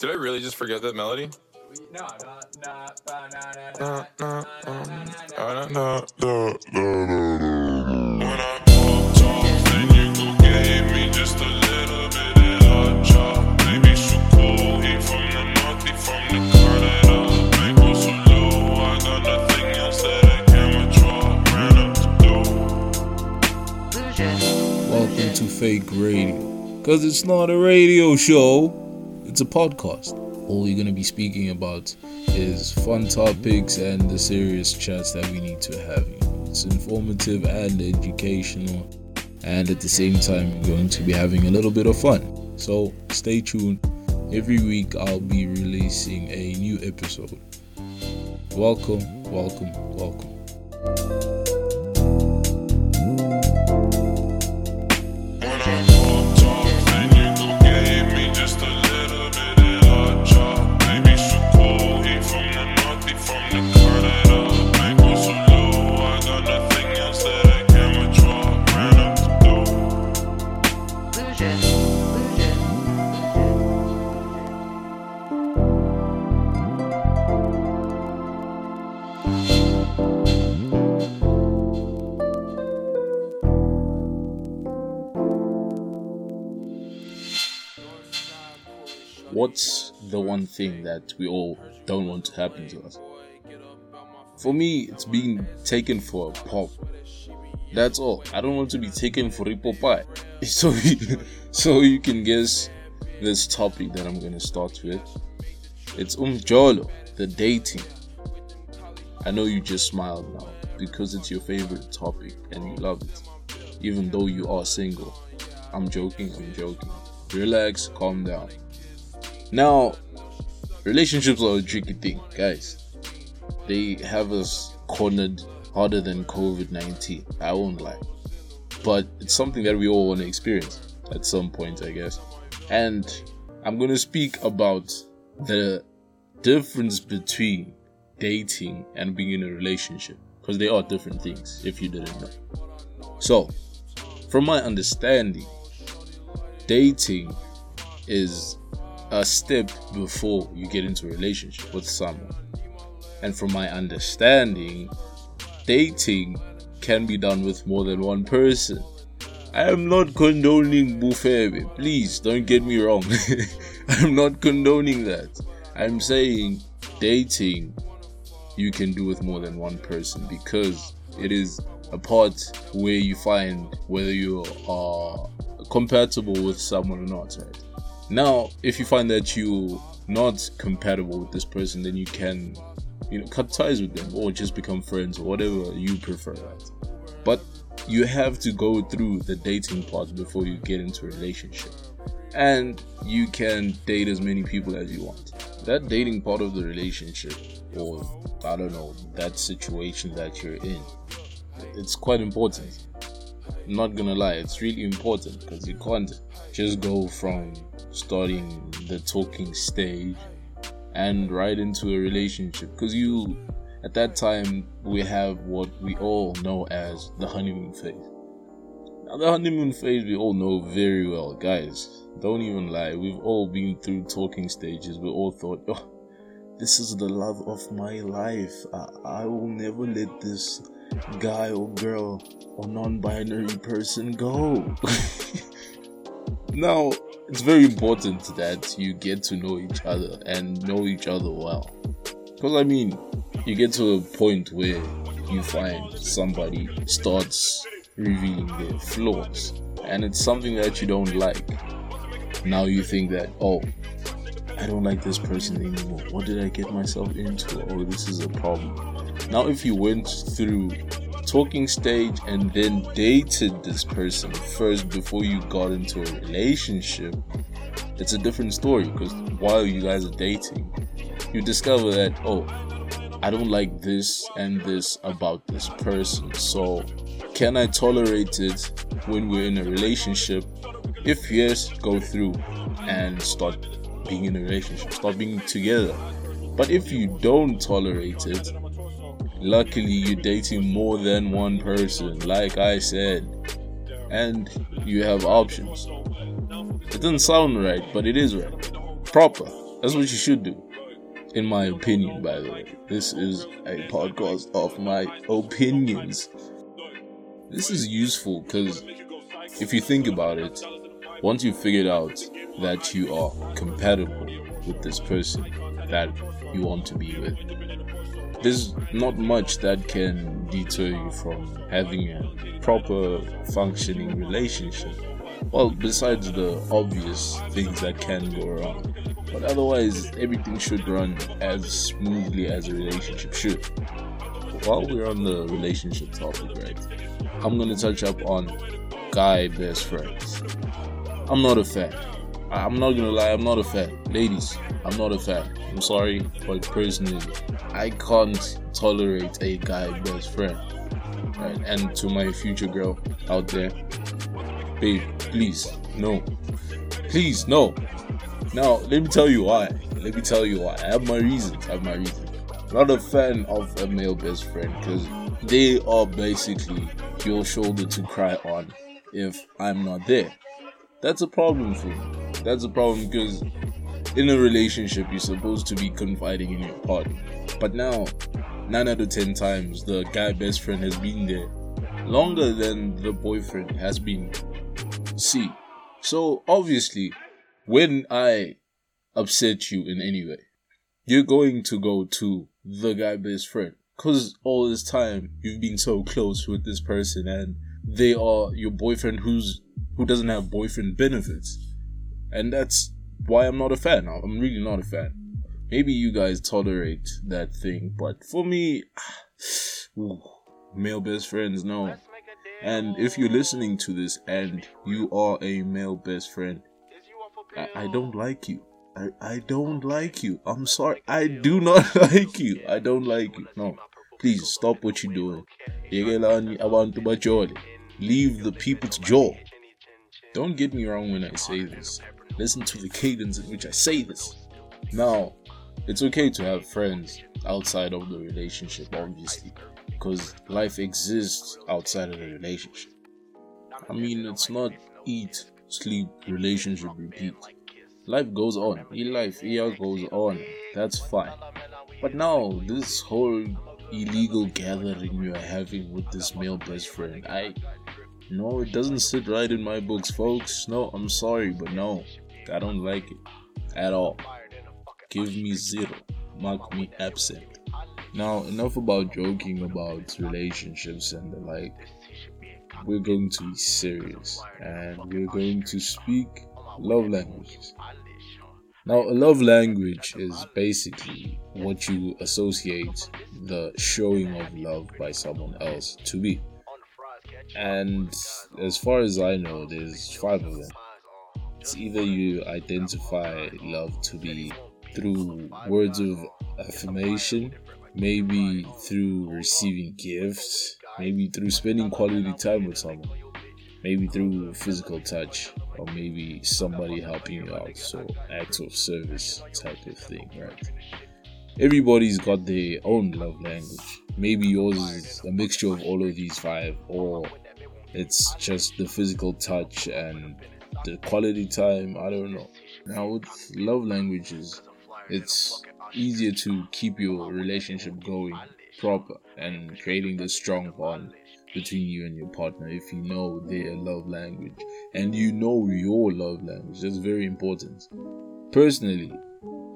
Did I really just forget that melody? No, no, no, no, No, no, no, um, uh, no, no, no, no, no. When I popped off, then you go gave me just a little bit of hot chop. Baby, so cool, he from the north, he from the Canada. Bank so low, I got nothing else that I can withdraw. Ran up the dough. Welcome to Fake Radio. Because it's not a radio show, it's a podcast. All we're going to be speaking about is fun topics and the serious chats that we need to have. It's informative and educational, and at the same time, we're going to be having a little bit of fun. So stay tuned. Every week, I'll be releasing a new episode. Welcome, welcome, welcome. Thing that we all don't want to happen to us? For me, it's being taken for a pop. That's all. I don't want to be taken for a Popeye. So, so you can guess this topic that I'm gonna start with. It's umjolo, the dating. I know you just smiled now because it's your favorite topic and you love it, even though you are single. I'm joking. I'm joking. Relax. Calm down. Now, relationships are a tricky thing, guys. They have us cornered harder than COVID 19. I won't lie. But it's something that we all want to experience at some point, I guess. And I'm going to speak about the difference between dating and being in a relationship. Because they are different things, if you didn't know. So, from my understanding, dating is a step before you get into a relationship with someone. And from my understanding, dating can be done with more than one person. I am not condoning buffet, please don't get me wrong. I'm not condoning that. I'm saying dating you can do with more than one person because it is a part where you find whether you are compatible with someone or not, right? Now, if you find that you're not compatible with this person, then you can, you know, cut ties with them or just become friends or whatever you prefer, right? But you have to go through the dating part before you get into a relationship. And you can date as many people as you want. That dating part of the relationship, or I don't know, that situation that you're in, it's quite important. I'm not gonna lie, it's really important because you can't just go from starting the talking stage and right into a relationship. Because you at that time we have what we all know as the honeymoon phase. Now the honeymoon phase we all know very well. Guys don't even lie. We've all been through talking stages. We all thought oh this is the love of my life. I, I will never let this guy or girl or non-binary person go. Now it's very important that you get to know each other and know each other well. Because i mean you get to a point where you find somebody starts revealing their flaws and it's something that you don't like. Now you think that oh i don't like this person anymore. What did i get myself into? Oh this is a problem. Now if you went through talking stage and then dated this person first before you got into a relationship it's a different story because while you guys are dating you discover that oh i don't like this and this about this person. So can i tolerate it when we're in a relationship? If yes go through and start being in a relationship start being together. But if you don't tolerate it luckily you're dating more than one person like i said and you have options it doesn't sound right but it is right proper That's what you should do. In my opinion, by the way. This is a podcast of my opinions. This is useful because if you think about it, once you've figured out that you are compatible with this person that you want to be with, there's not much that can deter you from having a proper functioning relationship. Well, besides the obvious things that can go wrong. But otherwise, everything should run as smoothly as a relationship should. While we're on the relationship topic, right, I'm gonna touch up on guy best friends. I'm not a fan. I'm not gonna lie, I'm not a fan. Ladies, I'm not a fan. I'm sorry, but personally, I can't tolerate a guy best friend. Right? And to my future girl out there, babe, please, no. Please, no. Now, let me tell you why. Let me tell you why. I have my reasons. I have my reasons. I'm Not a fan of a male best friend because they are basically your shoulder to cry on if I'm not there. That's a problem for me. That's a problem because in a relationship, you're supposed to be confiding in your partner. But now, 9 out of 10 times, the guy best friend has been there longer than the boyfriend has been. See, so obviously, when I upset you in any way, you're going to go to the guy best friend. Because all this time you've been so close with this person and they are your boyfriend who's who doesn't have boyfriend benefits. And that's why I'm not a fan. I'm really not a fan. Maybe you guys tolerate that thing, but for me, ooh, male best friends, no. And if you're listening to this and you are a male best friend, I, I don't like you. I, I don't like you. I'm sorry. I do not like you. I don't like you. No. Please stop what you're doing. Leave the people to jaw. Don't get me wrong when I say this. Listen to the cadence in which I say this. Now, it's okay to have friends outside of the relationship, obviously, because life exists outside of the relationship. I mean, it's not eat, sleep, relationship, repeat. Life goes on. In life, year goes on. That's fine. But now, this whole illegal gathering you're having with this male best friend, I no, it doesn't sit right in my books, folks. No, I'm sorry, but no, I don't like it at all. Give me zero. Mark me absent. Now, enough about joking about relationships and the like. We're going to be serious and we're going to speak love languages. Now, a love language is basically what you associate the showing of love by someone else to be. And as far as I know, there's five of them. It's either you identify love to be through words of affirmation, maybe through receiving gifts, maybe through spending quality time with someone, maybe through physical touch, or maybe somebody helping you out. So, acts of service type of thing, right? Everybody's got their own love language. Maybe yours is a mixture of all of these five, or it's just the physical touch and the quality time. I don't know. Now, with love languages, it's easier to keep your relationship going proper and creating the strong bond between you and your partner if you know their love language and you know your love language. That's very important. Personally,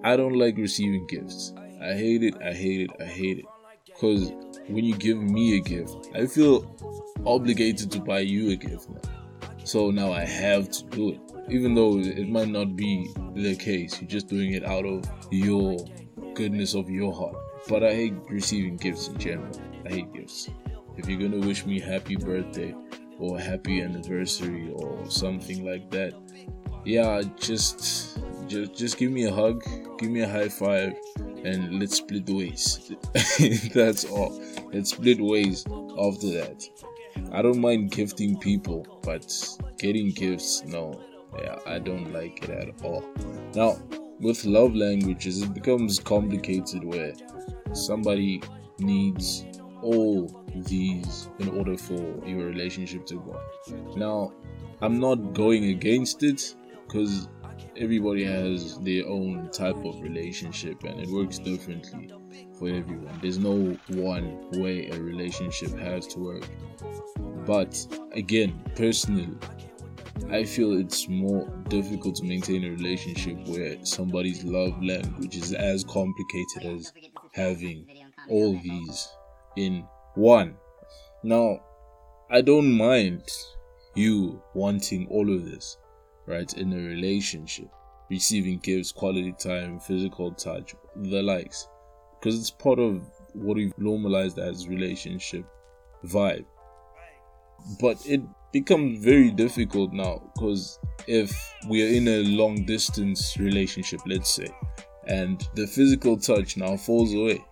I don't like receiving gifts. I hate it, I hate it, I hate it. Because when you give me a gift, I feel obligated to buy you a gift now. So now I have to do it. Even though it might not be the case, you're just doing it out of your goodness of your heart. But I hate receiving gifts in general. I hate gifts. If you're gonna wish me happy birthday or happy anniversary or something like that, yeah, just just just give me a hug, give me a high five, and let's split ways. That's all. Let's split ways after that. I don't mind gifting people, but getting gifts, no. Yeah, I don't like it at all. Now, with love languages, it becomes complicated where somebody needs all these in order for your relationship to go. Now, I'm not going against it because everybody has their own type of relationship and it works differently for everyone. There's no one way a relationship has to work. But again, personally, I feel it's more difficult to maintain a relationship where somebody's love language is as complicated as having all these in one. Now, I don't mind you wanting all of this, right, in a relationship, receiving gifts, quality time, physical touch, the likes, because it's part of what we've normalized as relationship vibe. But it becomes very difficult now because if we are in a long distance relationship, let's say, and the physical touch now falls away,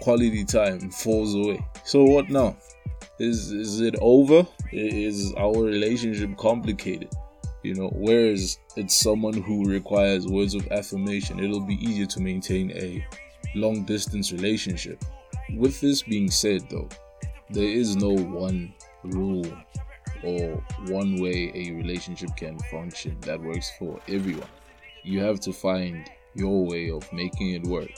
quality time falls away. So what now? Is is it over? Is our relationship complicated? You know, whereas it's someone who requires words of affirmation, it'll be easier to maintain a long distance relationship. With this being said, though, there is no one rule or one way a relationship can function that works for everyone. You have to find your way of making it work.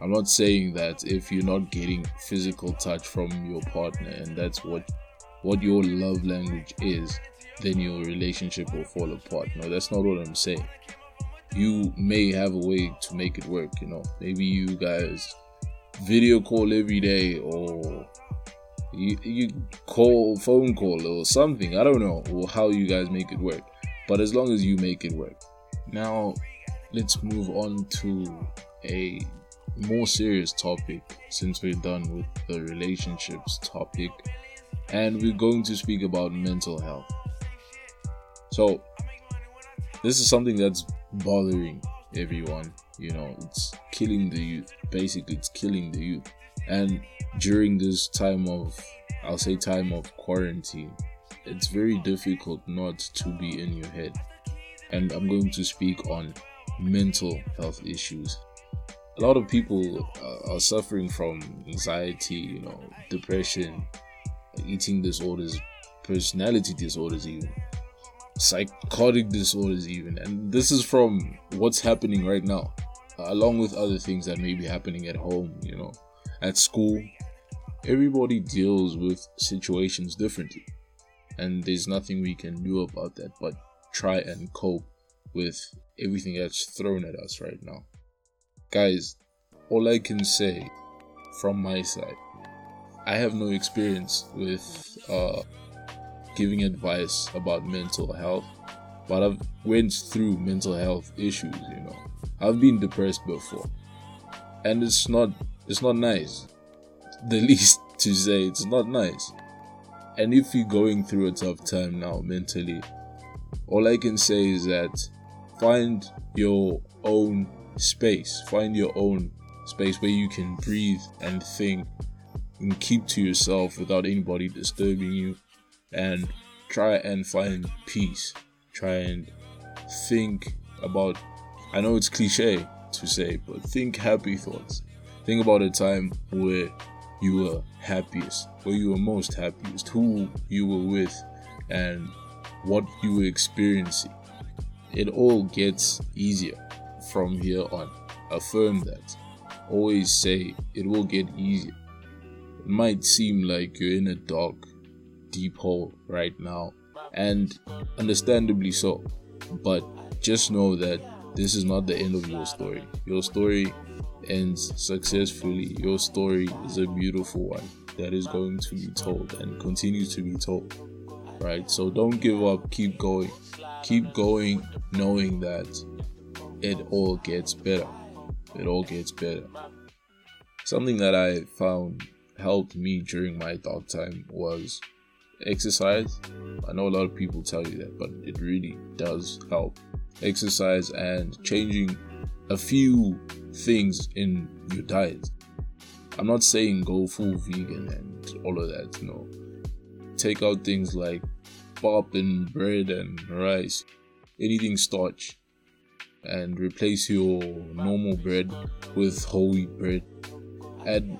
I'm not saying that if you're not getting physical touch from your partner and that's what what your love language is, then your relationship will fall apart. No, that's not what I'm saying. You may have a way to make it work, you know. Maybe you guys video call every day or you, you call phone call or something. I don't know or how you guys make it work. But as long as you make it work. Now let's move on to a more serious topic since we're done with the relationships topic and we're going to speak about mental health. So, this is something that's bothering everyone, you know, it's killing the youth. Basically, it's killing the youth. And during this time of, I'll say, time of quarantine, it's very difficult not to be in your head. And I'm going to speak on mental health issues a lot of people uh, are suffering from anxiety, you know, depression, eating disorders, personality disorders, even psychotic disorders, even. And this is from what's happening right now, uh, along with other things that may be happening at home, you know, at school. Everybody deals with situations differently, and there's nothing we can do about that but try and cope with everything that's thrown at us right now. Guys, all I can say from my side, I have no experience with uh, giving advice about mental health, but I've went through mental health issues. You know, I've been depressed before, and it's not it's not nice. The least to say, it's not nice. And if you're going through a tough time now mentally, all I can say is that find your own space. Find your own space where you can breathe and think and keep to yourself without anybody disturbing you and try and find peace. Try and think about I know it's cliche to say, but think happy thoughts. Think about a time where you were happiest, where you were most happiest, who you were with, and what you were experiencing. It all gets easier from here on. Affirm that. Always say it will get easier. It might seem like you're in a dark, deep hole right now, and understandably so. But just know that this is not the end of your story. Your story ends successfully. Your story is a beautiful one that is going to be told and continues to be told. Right? So don't give up, keep going. Keep going knowing that it all gets better. It all gets better. Something that I found helped me during my dark time was exercise. I know a lot of people tell you that, but it really does help. Exercise and changing a few things in your diet. I'm not saying go full vegan and all of that, no. Take out things like pop and bread and rice, anything starch and replace your normal bread with whole wheat bread. Add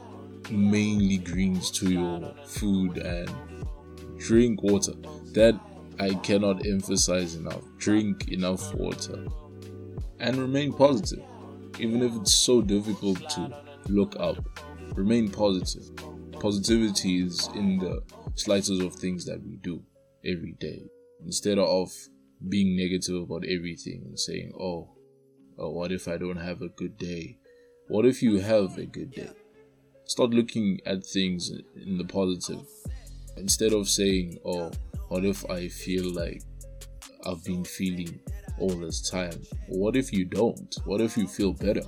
mainly greens to your food and drink water. That I cannot emphasize enough. Drink enough water. and remain positive. Even if it's so difficult to look up, remain positive. Positivity is in the slightest of things that we do every day. Instead of being negative about everything and saying, oh, oh, what if I don't have a good day? What if you have a good day? Start looking at things in the positive. Instead of saying, oh, what if I feel like I've been feeling all this time? What if you don't? What if you feel better?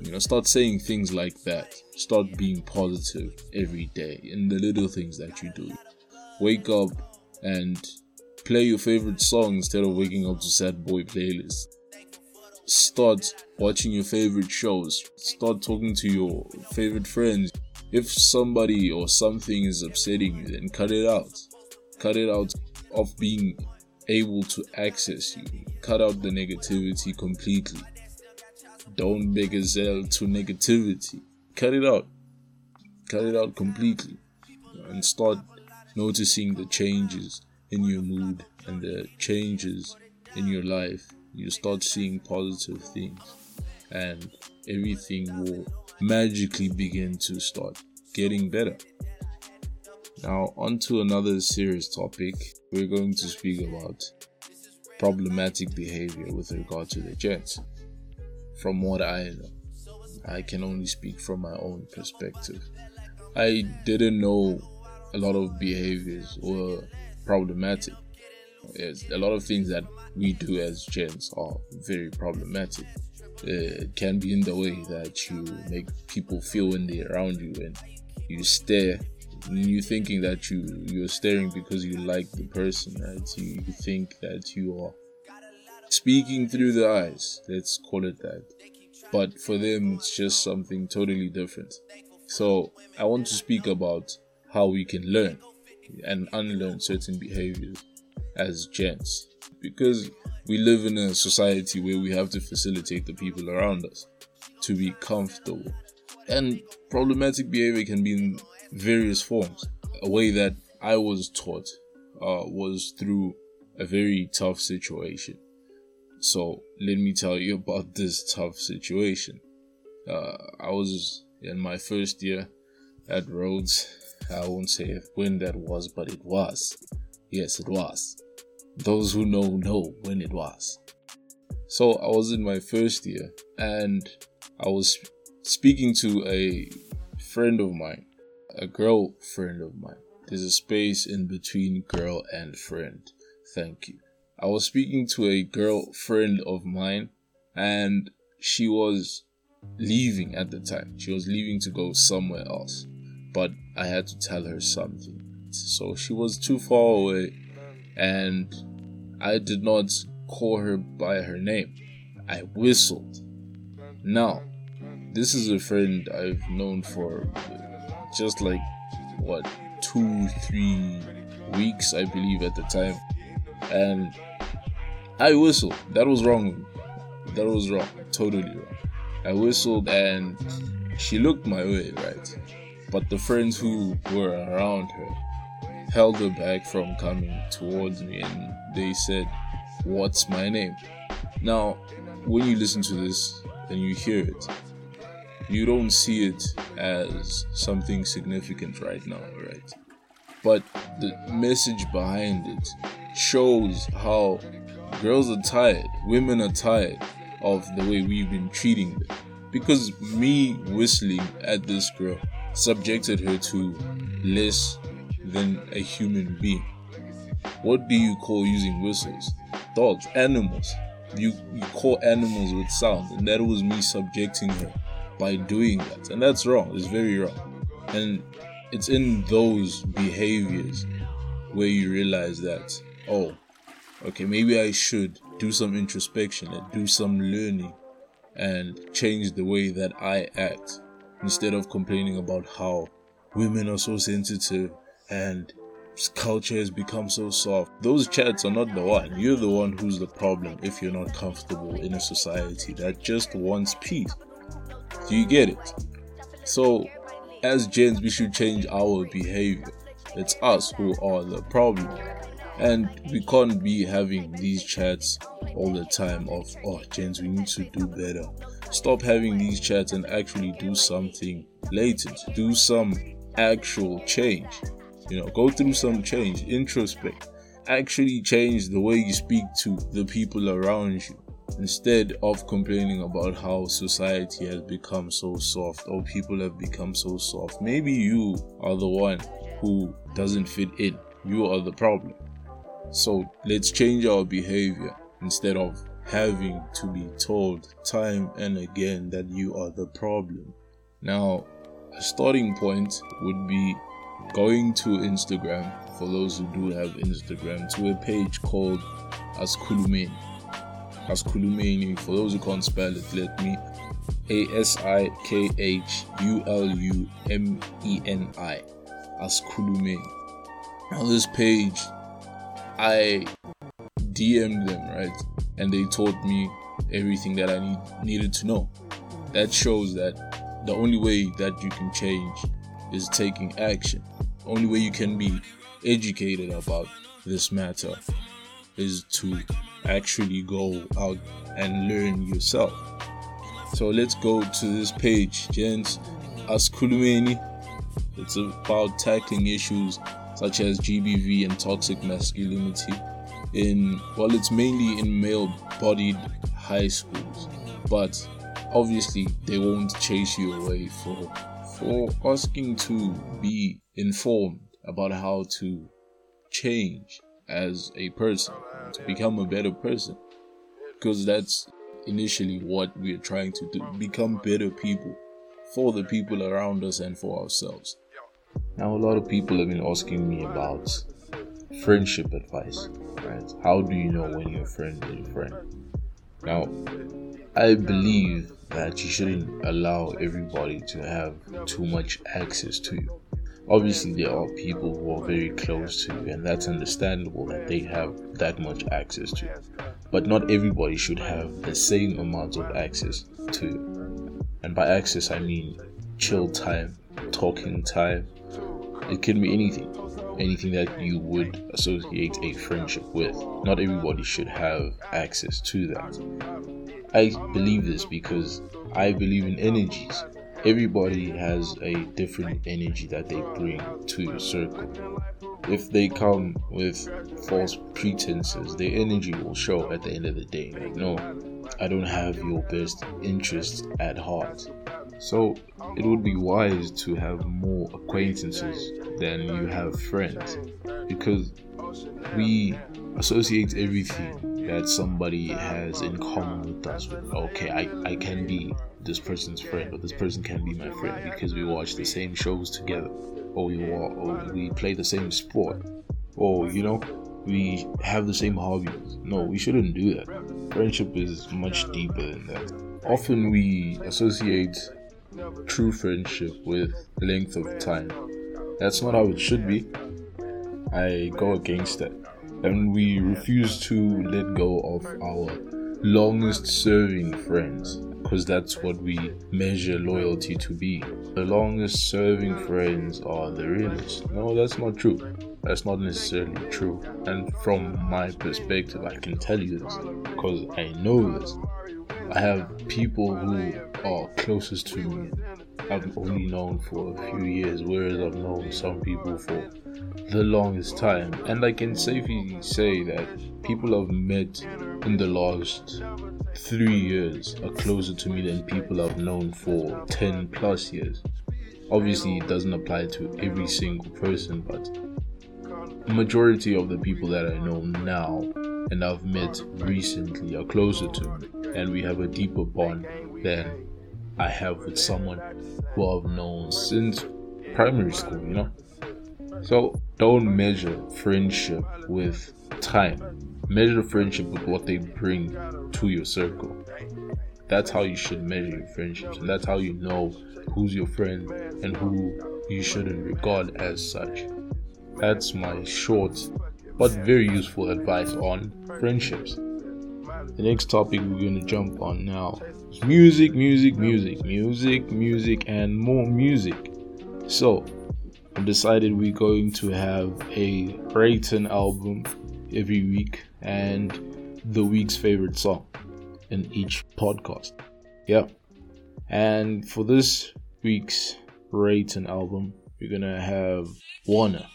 You know, start saying things like that. Start being positive every day in the little things that you do. Wake up and play your favorite song instead of waking up to sad boy playlist. Start watching your favorite shows. Start talking to your favorite friends. If somebody or something is upsetting you, then cut it out. Cut it out of being able to access you. Cut out the negativity completely. Don't be gazelle to negativity. Cut it out. Cut it out completely. And start noticing the changes in your mood and the changes in your life. You start seeing positive things, and everything will magically begin to start getting better. Now, on to another serious topic. We're going to speak about problematic behavior with regard to the gents. From what I know, I can only speak from my own perspective. I didn't know a lot of behaviors were problematic. A lot of things that we do as gents are very problematic. It can be in the way that you make people feel when they're around you and you stare you thinking that you you're staring because you like the person, right? You, you think that you are speaking through the eyes. Let's call it that. But for them, it's just something totally different. So I want to speak about how we can learn and unlearn certain behaviors as gents because we live in a society where we have to facilitate the people around us to be comfortable and problematic behavior can be in various forms. A way that I was taught uh, was through a very tough situation. So let me tell you about this tough situation. Uh, I was in my first year at Rhodes. I won't say when that was, but it was. Yes, it was. Those who know know when it was. So I was in my first year and I was speaking to a friend of mine a girl friend of mine. There's a space in between girl and friend. Thank you. I was speaking to a girl friend of mine and she was leaving at the time. She was leaving to go somewhere else. But I had to tell her something. So she was too far away and I did not call her by her name. I whistled. Now, this is a friend I've known for just like what two, three weeks, I believe, at the time, and I whistled. That was wrong. That was wrong. Totally wrong. I whistled and she looked my way, right? But the friends who were around her held her back from coming towards me and they said, What's my name? Now, when you listen to this and you hear it, you don't see it as something significant right now, right? But the message behind it shows how girls are tired, women are tired of the way we've been treating them. Because me whistling at this girl subjected her to less than a human being. What do you call using whistles? Dogs, animals. You, you call animals with sound, and that was me subjecting her by doing that. And that's wrong. It's very wrong. And it's in those behaviors where you realize that, oh, okay, maybe I should do some introspection and do some learning and change the way that I act instead of complaining about how women are so sensitive and culture has become so soft. Those chats are not the one. You're the one who's the problem if you're not comfortable in a society that just wants peace. Do you get it? So, as gents, we should change our behavior. It's us who are the problem. And we can't be having these chats all the time of, oh, gents, we need to do better. Stop having these chats and actually do something latent. Do some actual change. You know, go through some change, introspect. Actually change the way you speak to the people around you instead of complaining about how society has become so soft or people have become so soft. Maybe you are the one who doesn't fit in. You are the problem. So let's change our behavior instead of having to be told time and again that you are the problem. Now, a starting point would be going to Instagram for those who do have Instagram to a page called Asikhulumeni. Asikhulumeni, for those who can't spell it, let me A S I K H U L U M E N I. Asikhulumeni. On this page, I DM'd them, right? And they told me everything that I need, needed to know. That shows that the only way that you can change is taking action. Only way you can be educated about this matter is to actually go out and learn yourself. So let's go to this page, gents. Asikhulumeni. It's about tackling issues such as GBV and toxic masculinity in well it's mainly in male bodied high schools but obviously they won't chase you away for for asking to be informed about how to change as a person to become a better person. Because that's initially what we're trying to do become better people for the people around us and for ourselves. Now a lot of people have been asking me about friendship advice right? How do you know when your friend is your friend? Now i believe that you shouldn't allow everybody to have too much access to you. Obviously there are people who are very close to you and that's understandable that they have that much access to you. But not everybody should have the same amount of access to you. And by access i mean chill time talking time. It can be anything anything that you would associate a friendship with. Not everybody should have access to that i believe this because i believe in energies everybody has a different energy that they bring to your circle. If they come with false pretenses, their energy will show at the end of the day. Like, no, I don't have your best interests at heart. So it would be wise to have more acquaintances than you have friends because we associate everything that somebody has in common with us. Okay I, I can be this person's friend or this person can be my friend because we watch the same shows together. Or we or we play the same sport. Or you know we have the same hobbies. No we shouldn't do that. Friendship is much deeper than that. Often we associate true friendship with length of time. That's not how it should be. I go against that and we refuse to let go of our longest serving friends because that's what we measure loyalty to be. The longest serving friends are the realest. No, that's not true. That's not necessarily true. And from my perspective, I can tell you this because I know this. I have people who are closest to me I've only known for a few years, whereas I've known some people for the longest time. And I can safely say that people I've met in the last three years are closer to me than people I've known for 10 plus years. Obviously, it doesn't apply to every single person, but majority of the people that I know now and I've met recently are closer to me, and we have a deeper bond than I have with someone who I've known since primary school, you know? So don't measure friendship with time measure friendship with what they bring to your circle. That's how you should measure your friendships, and that's how you know who's your friend and who you shouldn't regard as such. That's my short but very useful advice on friendships. The next topic we're going to jump on now is music, music, music, music, music, and more music. So, decided we're going to have a rate an album every week and the week's favorite song in each podcast. Yeah. And for this week's rate an album, we're gonna have Wunna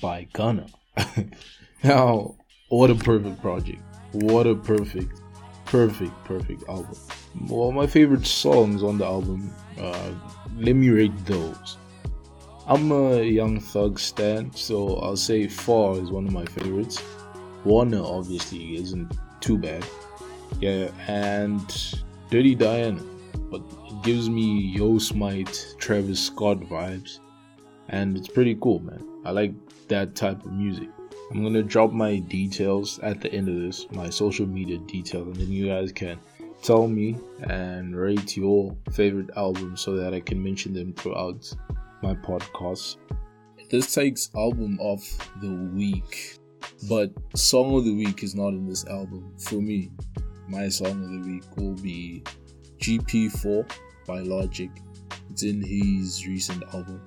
by Gunna. now, what a perfect project. What a perfect, perfect, perfect album. Well, my favorite songs on the album, uh, let me rate those. I'm a Young Thug stan, so I'll say Far is one of my favorites. Wunna obviously isn't too bad. Yeah, and Dirty Diana, but it gives me Yo Smite, Travis Scott vibes, and it's pretty cool, man. I like that type of music. I'm gonna drop my details at the end of this, my social media details, and then you guys can tell me and rate your favorite albums so that I can mention them throughout my podcast. This takes album of the week, but song of the week is not in this album. For me, my song of the week will be GP4 by Logic. It's in his recent album,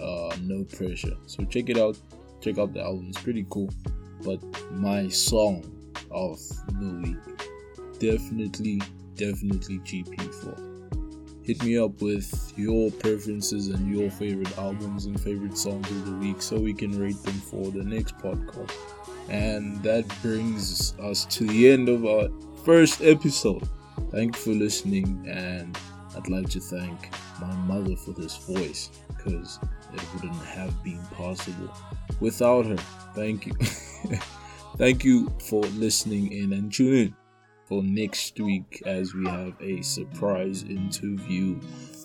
uh, No Pressure. So check it out. Check out the album. It's pretty cool. But my song of the week, definitely, definitely GP4 hit me up with your preferences and your favorite albums and favorite songs of the week so we can rate them for the next podcast. And that brings us to the end of our first episode. Thank you for listening, and I'd like to thank my mother for this voice because it wouldn't have been possible without her. Thank you. thank you for listening in and tune in for next week as we have a surprise interview.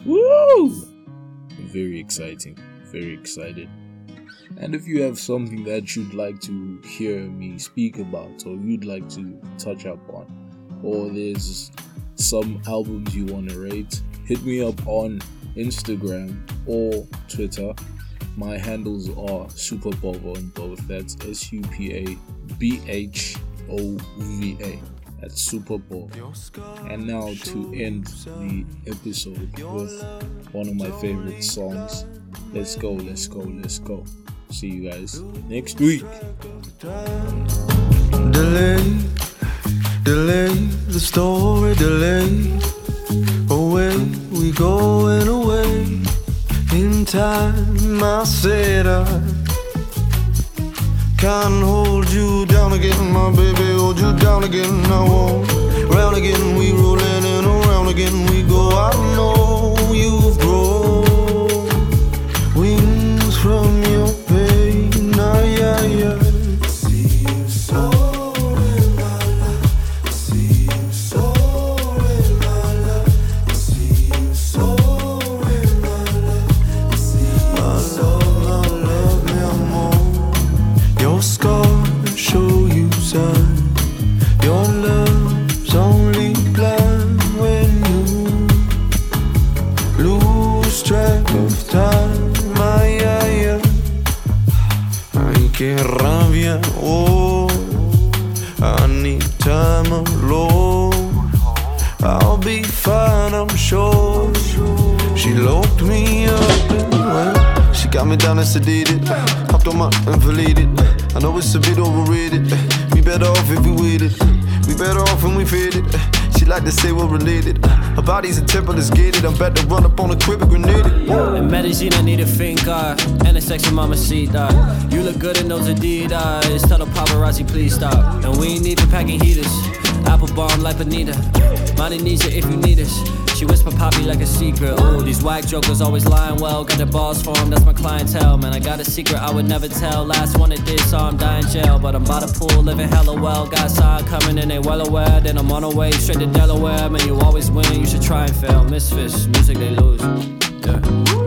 Woo! Very exciting. Very excited. And if you have something that you'd like to hear me speak about, or you'd like to touch up on, or there's some albums you want to rate, hit me up on Instagram or Twitter. My handles are Supabhova on both. That's S U P A B H O V A at Supabhova. And now to end the episode with one of my favorite songs. Let's go, let's go, let's go. See you guys next week. Delay, delay, the story delay. Away we going away. In time, I said I can't hold you down again, my baby. Hold you down again. I won't. It's a bit overrated. Eh. We better off if we waited. Eh. We better off when we faded. Eh. She like to say we're related. Her body's a temple is gated. I'm about to run up on a crib and grenade it. In medicine, I need a finger and a sexy mama mamacita. You look good in those Adidas. Tell the paparazzi, please stop. And we ain't even packing heaters. Apple bomb like Bonita. Money needs you if you need us. She whisper poppy like a secret. Ooh, these whack jokers always lying well. Got the balls for 'em, that's my clientele. Man, I got a secret I would never tell. Last one that did, so I'm dying jail. But I'm by the pool, living hella well. Got sign coming and they well aware. Then I'm on the way straight to Delaware. Man, you always win, you should try and fail. Misfits, music they lose. Yeah.